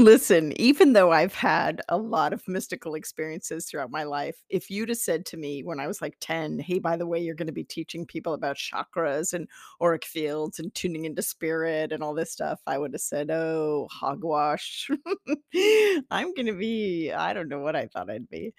Listen, even though I've had a lot of mystical experiences throughout my life, if you'd have said to me when I was like 10, hey, by the way, you're going to be teaching people about chakras and auric fields and tuning into spirit and all this stuff, I would have said, oh, hogwash. I'm going to be, I don't know what I thought I'd be.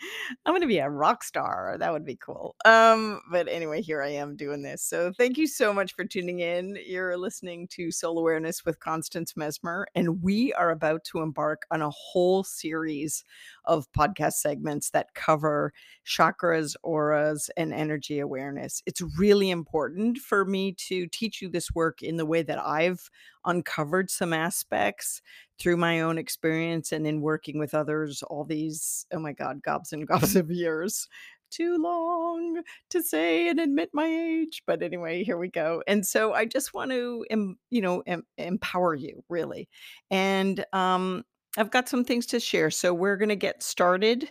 I'm going to be a rock star. That would be cool. Um, but anyway, here I am doing this. So thank you so much for tuning in. You're listening to Soul Awareness with Constance Messmer, and we are about to embark on a whole series of podcast segments that cover chakras, auras, and energy awareness. It's really important for me to teach you this work in the way that I've uncovered some aspects through my own experience and in working with others all these, oh my God, gobs and gobs of years too long to say and admit my age but anyway here we go and so i just want to you know em- empower you really and um i've got some things to share so we're going to get started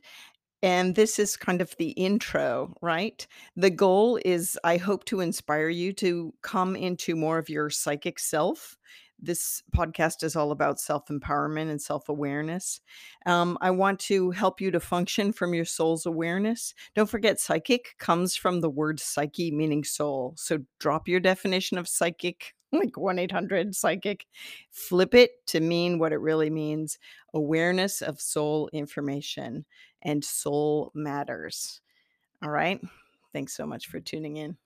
and this is kind of the intro, right? The goal is I hope to inspire you to come into more of your psychic self. This podcast is all about self empowerment and self awareness. Um, I want to help you to function from your soul's awareness. Don't forget, psychic comes from the word psyche, meaning soul. So drop your definition of psychic like 1 800 psychic, flip it to mean what it really means awareness of soul information and soul matters. All right. Thanks so much for tuning in.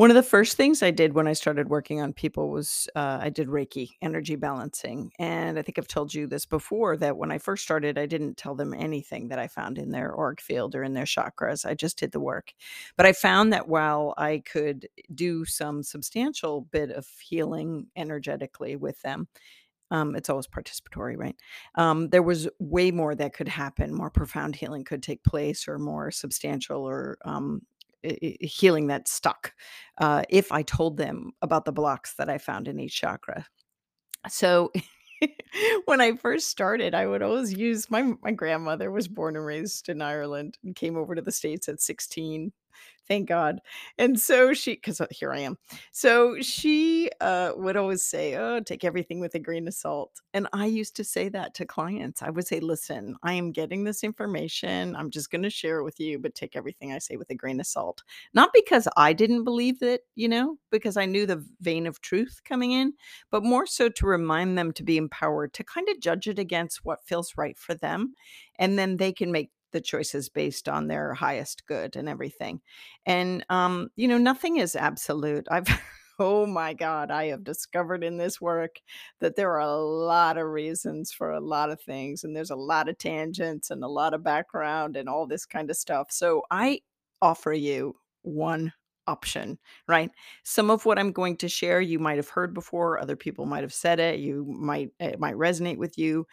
One of the first things I did when I started working on people was uh, I did Reiki, energy balancing. And I think I've told you this before that when I first started, I didn't tell them anything that I found in their auric field or in their chakras. I just did the work. But I found that while I could do some substantial bit of healing energetically with them, um, it's always participatory, right? Um, there was way more that could happen. More profound healing could take place, or more substantial or um, healing that stuck uh, if I told them about the blocks that I found in each chakra. So when I first started, I would always use my my grandmother was born and raised in Ireland and came over to the states at 16 thank God. And so she, because uh, here I am. So she uh, would always say, Oh, take everything with a grain of salt. And I used to say that to clients. I would say, Listen, I am getting this information. I'm just going to share it with you, but take everything I say with a grain of salt. Not because I didn't believe it, you know, because I knew the vein of truth coming in, but more so to remind them to be empowered to kind of judge it against what feels right for them. And then they can make the choices based on their highest good and everything. And um, you know, nothing is absolute. I've oh my god, I have discovered in this work that there are a lot of reasons for a lot of things and there's a lot of tangents and a lot of background and all this kind of stuff. So I offer you one option, right? Some of what I'm going to share you might have heard before, other people might have said it, you might it might resonate with you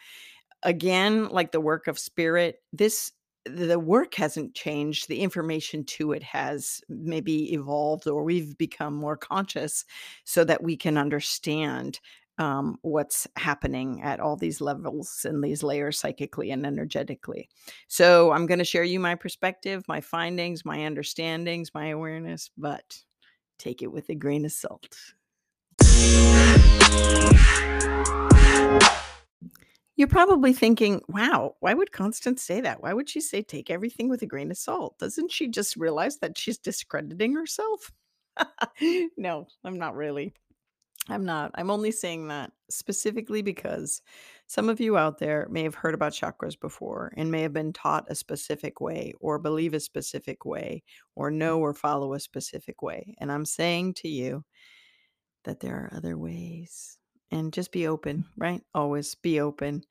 again like the work of spirit this the work hasn't changed the information to it has maybe evolved or we've become more conscious so that we can understand um, what's happening at all these levels and these layers psychically and energetically. So i'm going to share you my perspective my findings my understandings my awareness but take it with a grain of salt you're probably thinking, wow, why would Constance say that? Why would she say take everything with a grain of salt? Doesn't she just realize that she's discrediting herself? no, I'm not really. I'm not. I'm only saying that specifically because some of you out there may have heard about chakras before and may have been taught a specific way or believe a specific way or know or follow a specific way. And I'm saying to you that there are other ways and just be open, right? Always be open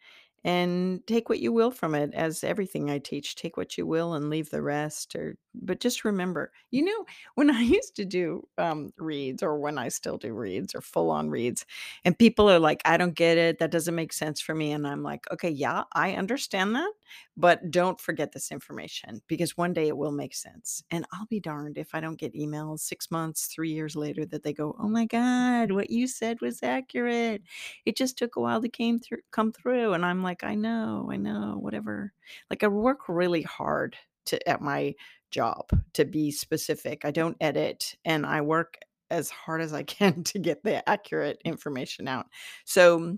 and take what you will from it as everything I teach. Take what you will and leave the rest or but just remember, you know, when I used to do um, reads or when I still do reads or full on reads, and people are like, I don't get it. That doesn't make sense for me. And I'm like, okay, yeah, I understand that, but don't forget this information because one day it will make sense. And I'll be darned if I don't get emails six months, three years later that they go, oh my God, what you said was accurate. It just took a while to came through, come through. And I'm like, I know, I know, whatever. Like I work really hard to at my job to be specific. I don't edit and I work as hard as I can to get the accurate information out. So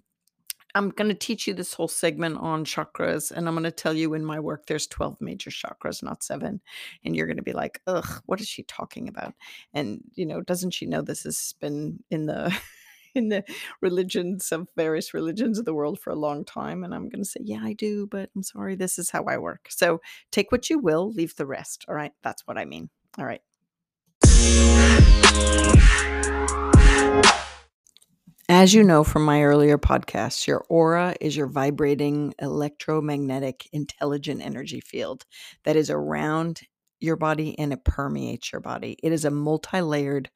I'm going to teach you this whole segment on chakras, and I'm going to tell you in my work there's 12 major chakras, not seven. And you're going to be like, ugh, what is she talking about? And, you know, doesn't she know this has been in the. in the religions of various religions of the world for a long time and i'm going to say yeah i do but i'm sorry this is how i work so take what you will leave the rest all right that's what i mean all right as you know from my earlier podcasts, your aura is your vibrating electromagnetic intelligent energy field that is around your body and it permeates your body. It is a multi layered,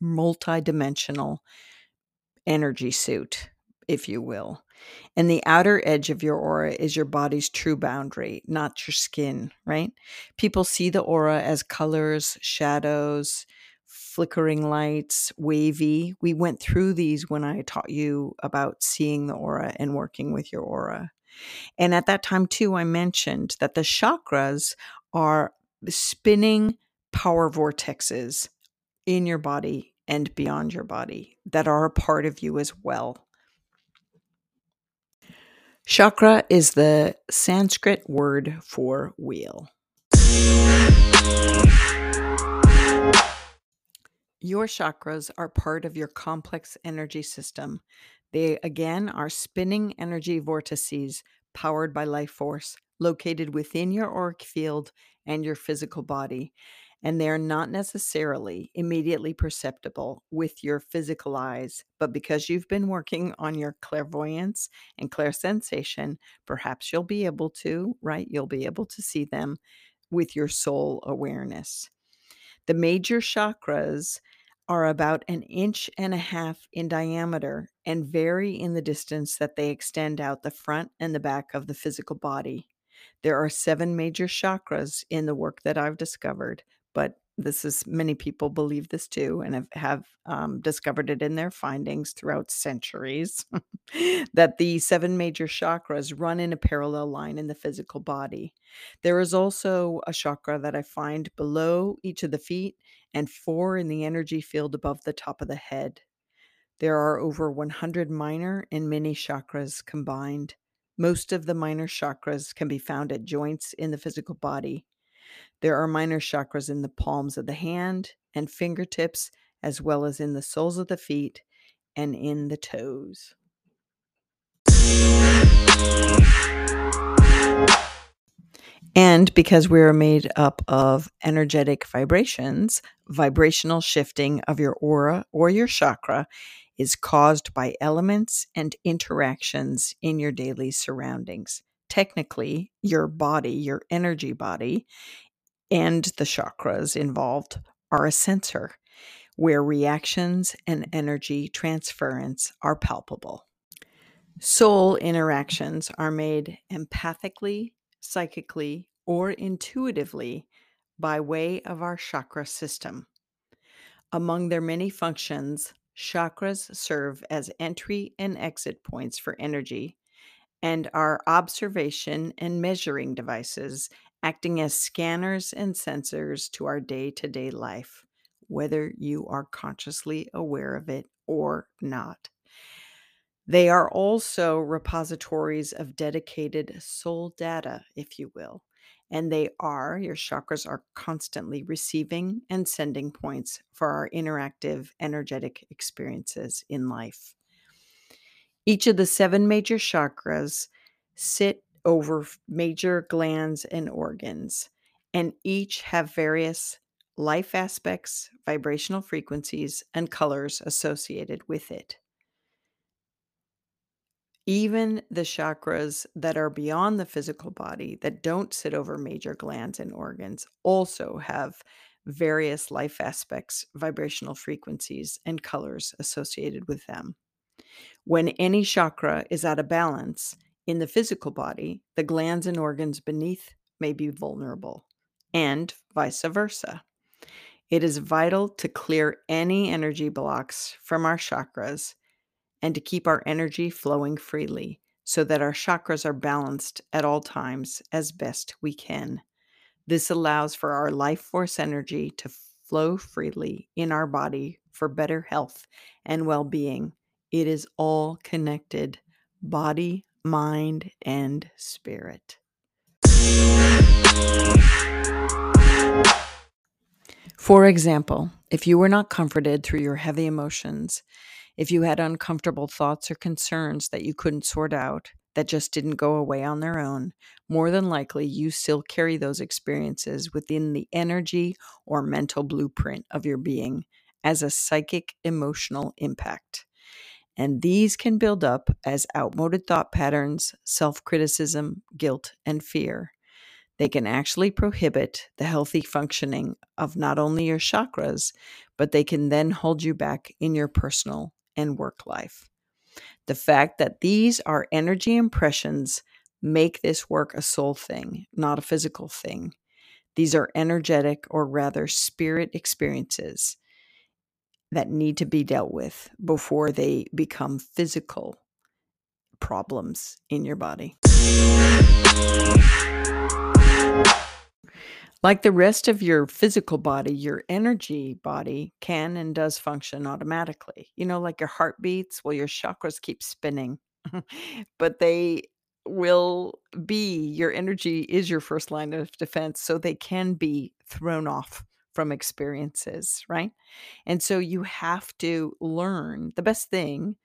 multi dimensional energy suit, if you will. And the outer edge of your aura is your body's true boundary, not your skin, right? People see the aura as colors, shadows, flickering lights, wavy. We went through these when I taught you about seeing the aura and working with your aura. And at that time, too, I mentioned that the chakras are spinning power vortexes in your body and beyond your body that are a part of you as well. Chakra is the Sanskrit word for wheel. Your chakras are part of your complex energy system. They, again, are spinning energy vortices powered by life force located within your auric field and your physical body. And they are not necessarily immediately perceptible with your physical eyes, but because you've been working on your clairvoyance and clairsensation, perhaps you'll be able to, right? You'll be able to see them with your soul awareness. The major chakras are about an inch and a half in diameter and vary in the distance that they extend out the front and the back of the physical body. There are seven major chakras in the work that I've discovered, but this is many people believe this too and have, have um, discovered it in their findings throughout centuries that the seven major chakras run in a parallel line in the physical body there is also a chakra that i find below each of the feet and four in the energy field above the top of the head. There are over 100 minor and mini chakras combined. Most of the minor chakras can be found at joints in the physical body. There are minor chakras in the palms of the hand and fingertips, as well as in the soles of the feet and in the toes. And because we are made up of energetic vibrations, vibrational shifting of your aura or your chakra is caused by elements and interactions in your daily surroundings. Technically, your body, your energy body, and the chakras involved are a sensor where reactions and energy transference are palpable. Soul interactions are made empathically, psychically, or intuitively by way of our chakra system. Among their many functions, chakras serve as entry and exit points for energy and are observation and measuring devices acting as scanners and sensors to our day to day life, whether you are consciously aware of it or not. They are also repositories of dedicated soul data, if you will. And they are, your chakras are constantly receiving and sending points for our interactive energetic experiences in life. Each of the seven major chakras sit over major glands and organs, and each have various life aspects, vibrational frequencies, and colors associated with it. Even the chakras that are beyond the physical body, that don't sit over major glands and organs, also have various life aspects, vibrational frequencies, and colors associated with them. When any chakra is out of balance, in the physical body, the glands and organs beneath may be vulnerable, and vice versa. It is vital to clear any energy blocks from our chakras and to keep our energy flowing freely so that our chakras are balanced at all times as best we can. This allows for our life force energy to flow freely in our body for better health and well being. It is all connected body, mind, and spirit. For example, if you were not comforted through your heavy emotions, if you had uncomfortable thoughts or concerns that you couldn't sort out, that just didn't go away on their own, more than likely you still carry those experiences within the energy or mental blueprint of your being as a psychic emotional impact. And these can build up as outmoded thought patterns, self criticism, guilt, and fear. They can actually prohibit the healthy functioning of not only your chakras, but they can then hold you back in your personal and work life. The fact that these are energy impressions make this work a soul thing, not a physical thing. These are energetic or rather spirit experiences that need to be dealt with before they become physical problems in your body. Like the rest of your physical body, your energy body can and does function automatically. You know, like your heart beats, well, your chakras keep spinning, but they will be your energy is your first line of defense. So they can be thrown off from experiences, right? And so you have to learn the best thing.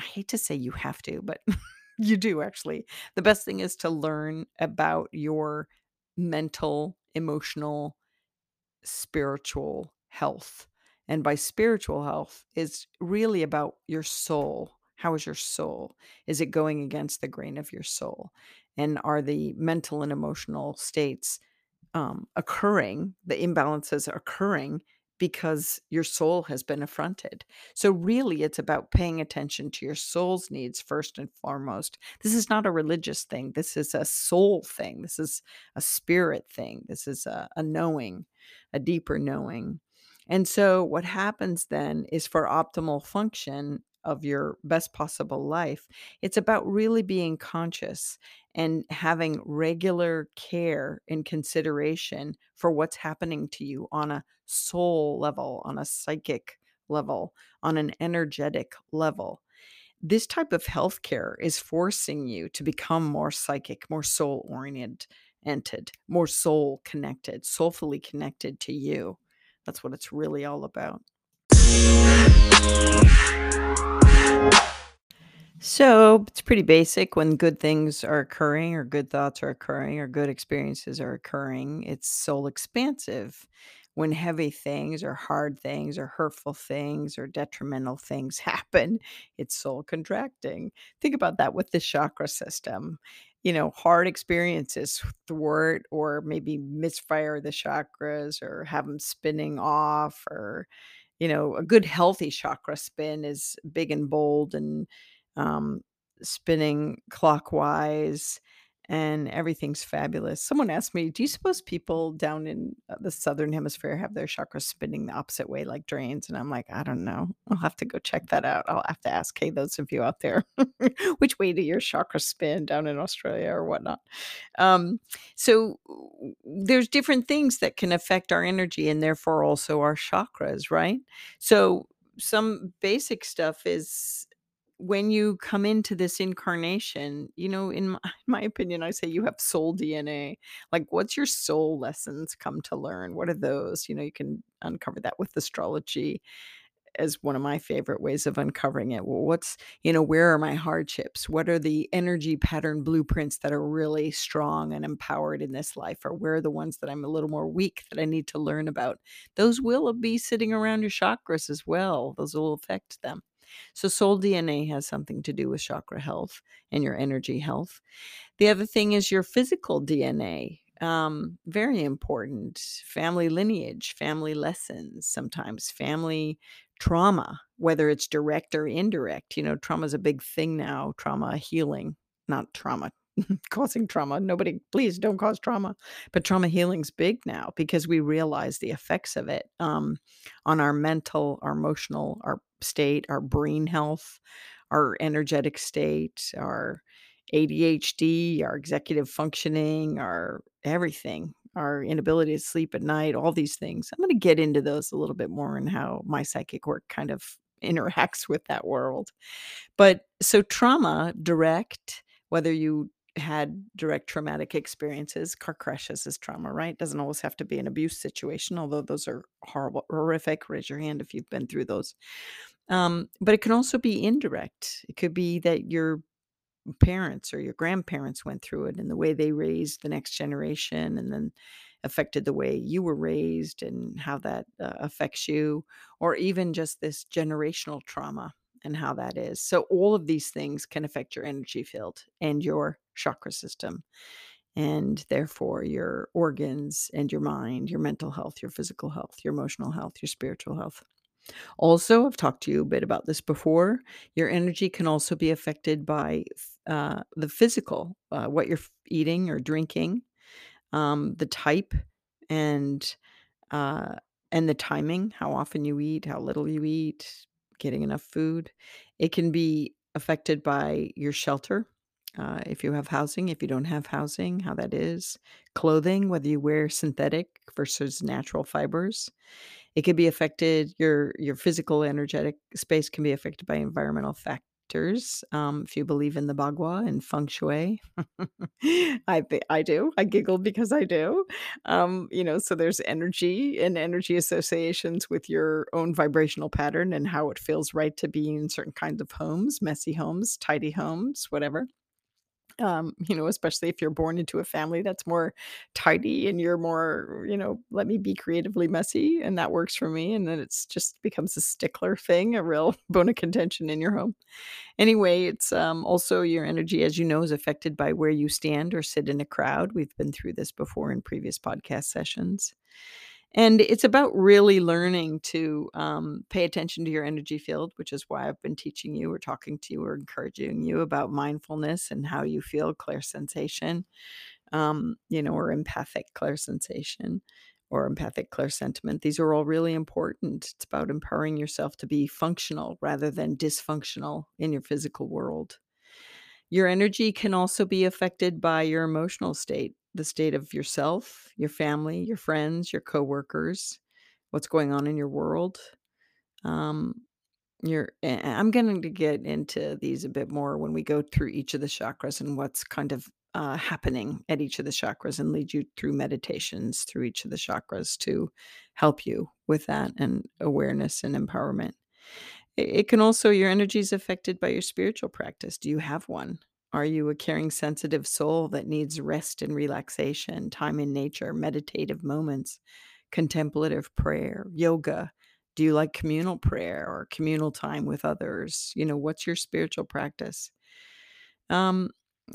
I hate to say you have to, but you do actually. The best thing is to learn about your mental emotional, spiritual health. And by spiritual health is really about your soul. How is your soul? Is it going against the grain of your soul? And are the mental and emotional states um, occurring, the imbalances occurring because your soul has been affronted. So, really, it's about paying attention to your soul's needs first and foremost. This is not a religious thing. This is a soul thing. This is a spirit thing. This is a, a knowing, a deeper knowing. And so, what happens then is for optimal function of your best possible life, it's about really being conscious and having regular care and consideration for what's happening to you on a soul level, on a psychic level, on an energetic level. This type of healthcare is forcing you to become more psychic, more soul oriented, more soul connected, soulfully connected to you. That's what it's really all about. So it's pretty basic when good things are occurring, or good thoughts are occurring, or good experiences are occurring. It's soul expansive. When heavy things, or hard things, or hurtful things, or detrimental things happen, it's soul contracting. Think about that with the chakra system. You know, hard experiences thwart or maybe misfire the chakras or have them spinning off, or, you know, a good healthy chakra spin is big and bold and um, spinning clockwise and everything's fabulous. Someone asked me, "Do you suppose people down in uh, the southern hemisphere have their chakras spinning the opposite way like drains?" And I'm like, "I don't know. I'll have to go check that out. I'll have to ask, hey, those of you out there, which way do your chakras spin down in Australia or whatnot?" Um, so there's different things that can affect our energy and therefore also our chakras, right? So some basic stuff is when you come into this incarnation, you know, in my, my, opinion, I say you have soul DNA. Like, what's your soul lessons come to learn? What are those? You know, you can uncover that with astrology as one of my favorite ways of uncovering it. Well, what's, you know, where are my hardships? What are the energy pattern blueprints that are really strong and empowered in this life? Or where are the ones that I'm a little more weak that I need to learn about? Those will be sitting around your chakras as well. Those will affect them. So, soul DNA has something to do with chakra health and your energy health. The other thing is your physical DNA. Um, very important. Family lineage, family lessons, sometimes family trauma, whether it's direct or indirect. You know, trauma is a big thing now, trauma healing, not trauma causing trauma. Nobody, please don't cause trauma. But trauma healing's big now because we realize the effects of it um, on our mental, our emotional, our state, our brain health, our energetic state, our ADHD, our executive functioning, our everything, our inability to sleep at night, all these things. I'm going to get into those a little bit more and how my psychic work kind of interacts with that world. But so trauma, direct, whether you had direct traumatic experiences, car crashes is trauma, right? Doesn't always have to be an abuse situation, although those are horrible, horrific. Raise your hand if you've been through those. Um, but it can also be indirect. It could be that your parents or your grandparents went through it and the way they raised the next generation and then affected the way you were raised and how that uh, affects you, or even just this generational trauma and how that is. So, all of these things can affect your energy field and your chakra system, and therefore your organs and your mind, your mental health, your physical health, your emotional health, your spiritual health. Also, I've talked to you a bit about this before. Your energy can also be affected by uh, the physical, uh, what you're eating or drinking, um, the type and uh, and the timing, how often you eat, how little you eat, getting enough food. It can be affected by your shelter, uh, if you have housing, if you don't have housing, how that is, clothing, whether you wear synthetic versus natural fibers. It could be affected. Your your physical energetic space can be affected by environmental factors. Um, if you believe in the Bagua and feng shui, I I do. I giggle because I do. Um, you know, so there's energy and energy associations with your own vibrational pattern and how it feels right to be in certain kinds of homes, messy homes, tidy homes, whatever um, you know, especially if you're born into a family that's more tidy and you're more, you know, let me be creatively messy and that works for me. And then it's just becomes a stickler thing, a real bone of contention in your home. Anyway, it's um, also your energy, as you know, is affected by where you stand or sit in a crowd. We've been through this before in previous podcast sessions. And it's about really learning to um, pay attention to your energy field, which is why I've been teaching you or talking to you or encouraging you about mindfulness and how you feel clairsensation, um, you know, or empathic clairsensation or empathic clear sentiment. These are all really important. It's about empowering yourself to be functional rather than dysfunctional in your physical world. Your energy can also be affected by your emotional state the state of yourself, your family, your friends, your coworkers, what's going on in your world. Um, you're, I'm going to get into these a bit more when we go through each of the chakras and what's kind of uh, happening at each of the chakras and lead you through meditations through each of the chakras to help you with that and awareness and empowerment. It, can also, your energy is affected by your spiritual practice. Do you have one? Are you a caring, sensitive soul that needs rest and relaxation, time in nature, meditative moments, contemplative prayer, yoga? Do you like communal prayer or communal time with others? You know, what's your spiritual practice? Um,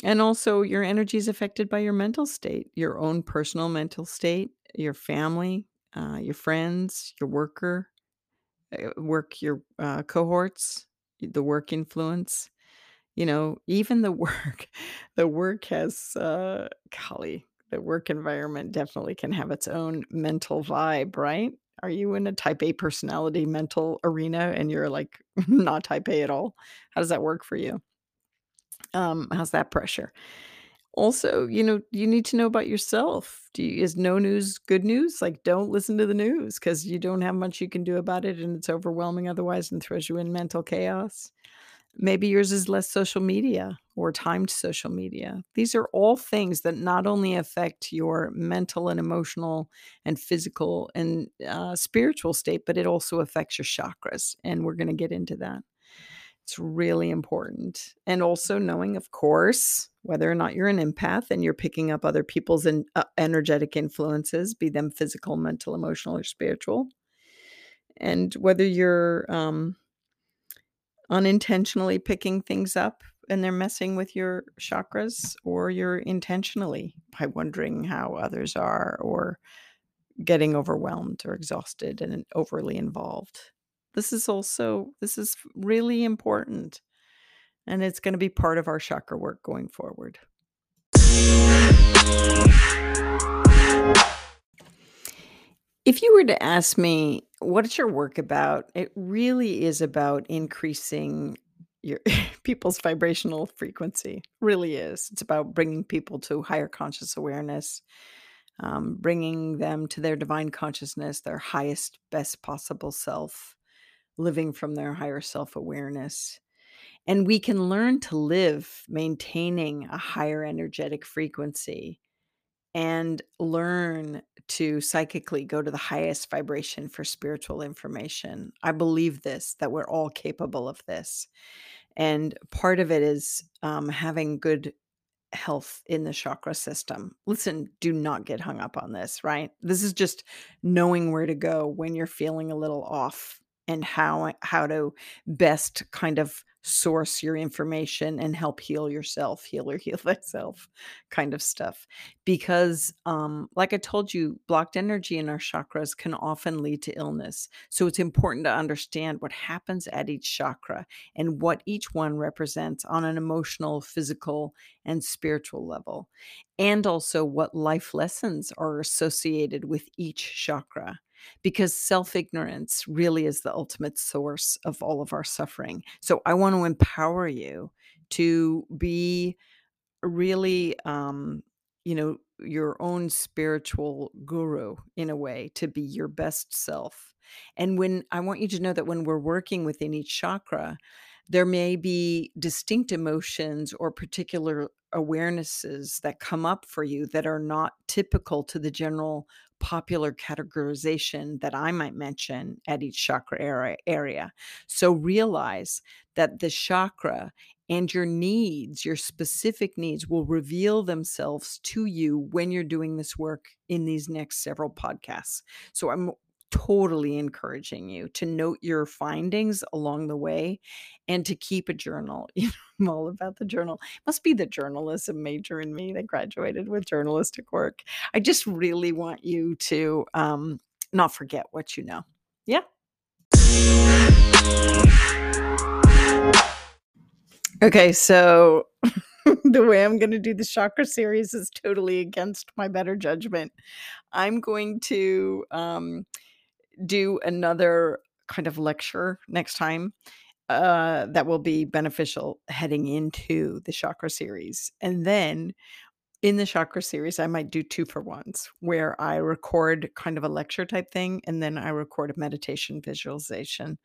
and also, your energy is affected by your mental state, your own personal mental state, your family, uh, your friends, your worker, uh, work, your uh, cohorts, the work influence you know, even the work the work has, uh golly, the work environment definitely can have its own mental vibe, right? Are you in a type A personality mental arena and you're, like, not type A at all? How does that work for you? Um, how's that pressure? Also, you know, you need to know about yourself. You is no news good news? Like, don't listen to the news because you don't have much you can do about it, and it's overwhelming otherwise and throws you in mental chaos. Maybe yours is less social media or timed social media. These are all things that not only affect your mental and emotional and physical and uh, spiritual state, but it also affects your chakras. And we're going to get into that. It's really important. And also knowing, of course, whether or not you're an empath and you're picking up other people's in, uh, energetic influences, be them physical, mental, emotional, or spiritual. And whether you're um, unintentionally picking things up and they're messing with your chakras, or you're intentionally by wondering how others are or getting overwhelmed or exhausted and overly involved. This is also this is really important and it's going to be part of our chakra work going forward. If you were to ask me, "What's your work about?" It really is about increasing your people's vibrational frequency. Really is. It's about bringing people to higher conscious awareness, um, bringing them to their divine consciousness, their highest, best possible self, living from their higher self awareness. And we can learn to live maintaining a higher energetic frequency and learn to psychically go to the highest vibration for spiritual information. I believe this, that we're all capable of this. And part of it is um, having good health in the chakra system. Listen, do not get hung up on this, right? This is just knowing where to go when you're feeling a little off and how how to best kind of source your information and help heal yourself, heal or heal thyself kind of stuff. Because, um, like I told you, blocked energy in our chakras can often lead to illness. So it's important to understand what happens at each chakra and what each one represents on an emotional, physical, and spiritual level. And also what life lessons are associated with each chakra because self ignorance really is the ultimate source of all of our suffering. So I want to empower you to be really, um, you know, your own spiritual guru in a way to be your best self. And when I want you to know that when we're working within each chakra, there may be distinct emotions or particular awarenesses that come up for you that are not typical to the general popular categorization that I might mention at each chakra area. area. So realize that the chakra and your needs, your specific needs, will reveal themselves to you when you're doing this work in these next several podcasts. So I'm totally encouraging you to note your findings along the way and to keep a journal. You know, I'm all about the journal. Must be the journalism major in me that graduated with journalistic work. I just really want you to um, not forget what you know. Yeah. Okay, so the way I'm going to do the chakra series is totally against my better judgment. I'm going to um, do another kind of lecture next time uh, that will be beneficial heading into the chakra series. And then in the chakra series, I might do two for ones where I record kind of a lecture type thing and then I record a meditation visualization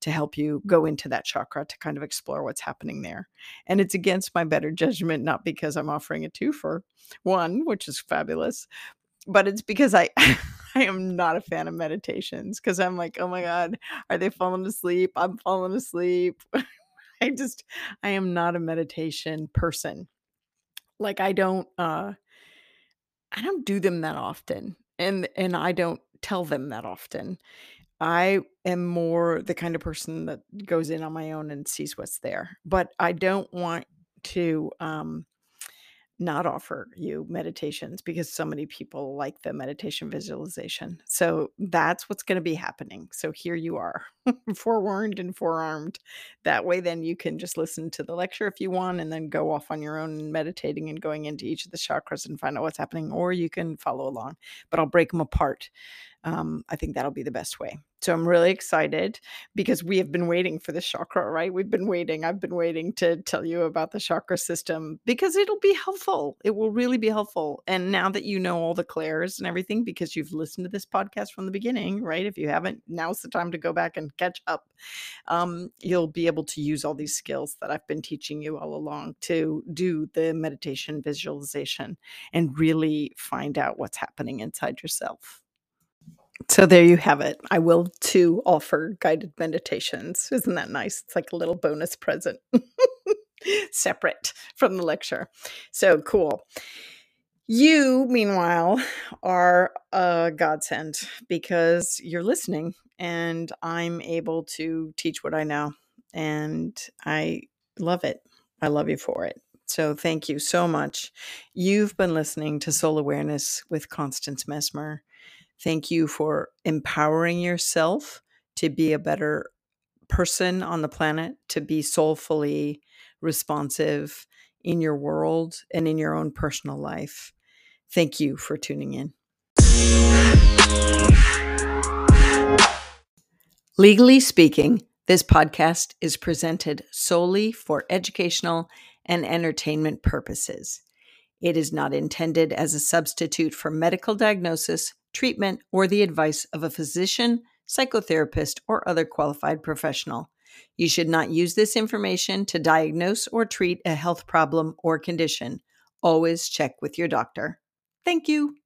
to help you go into that chakra to kind of explore what's happening there. And it's against my better judgment, not because I'm offering a two for one, which is fabulous, but it's because I I am not a fan of meditations because I'm like, oh my God, are they falling asleep? I'm falling asleep. I just I am not a meditation person. Like I don't uh I don't do them that often. And and I don't tell them that often. I am more the kind of person that goes in on my own and sees what's there. But I don't want to um not offer you meditations because so many people like the meditation visualization. So that's what's going to be happening. So here you are, forewarned and forearmed. That way, then you can just listen to the lecture if you want and then go off on your own meditating and going into each of the chakras and find out what's happening, or you can follow along. But I'll break them apart um, I think that'll be the best way. So I'm really excited because we have been waiting for the chakra, right? We've been waiting. I've been waiting to tell you about the chakra system because it'll be helpful. It will really be helpful. And now that you know all the clairs and everything, because you've listened to this podcast from the beginning, right? If you haven't, now's the time to go back and catch up. Um, you'll be able to use all these skills that I've been teaching you all along to do the meditation visualization and really find out what's happening inside yourself. So there you have it. I will too offer guided meditations. Isn't that nice? It's like a little bonus present, separate from the lecture. So cool. You, meanwhile, are a godsend because you're listening and I'm able to teach what I know. And I love it. I love you for it. So thank you so much. You've been listening to Soul Awareness with Constance Messmer. Thank you for empowering yourself to be a better person on the planet, to be soulfully responsive in your world and in your own personal life. Thank you for tuning in. Legally speaking, this podcast is presented solely for educational and entertainment purposes. It is not intended as a substitute for medical diagnosis, treatment, or the advice of a physician, psychotherapist, or other qualified professional. You should not use this information to diagnose or treat a health problem or condition. Always check with your doctor. Thank you.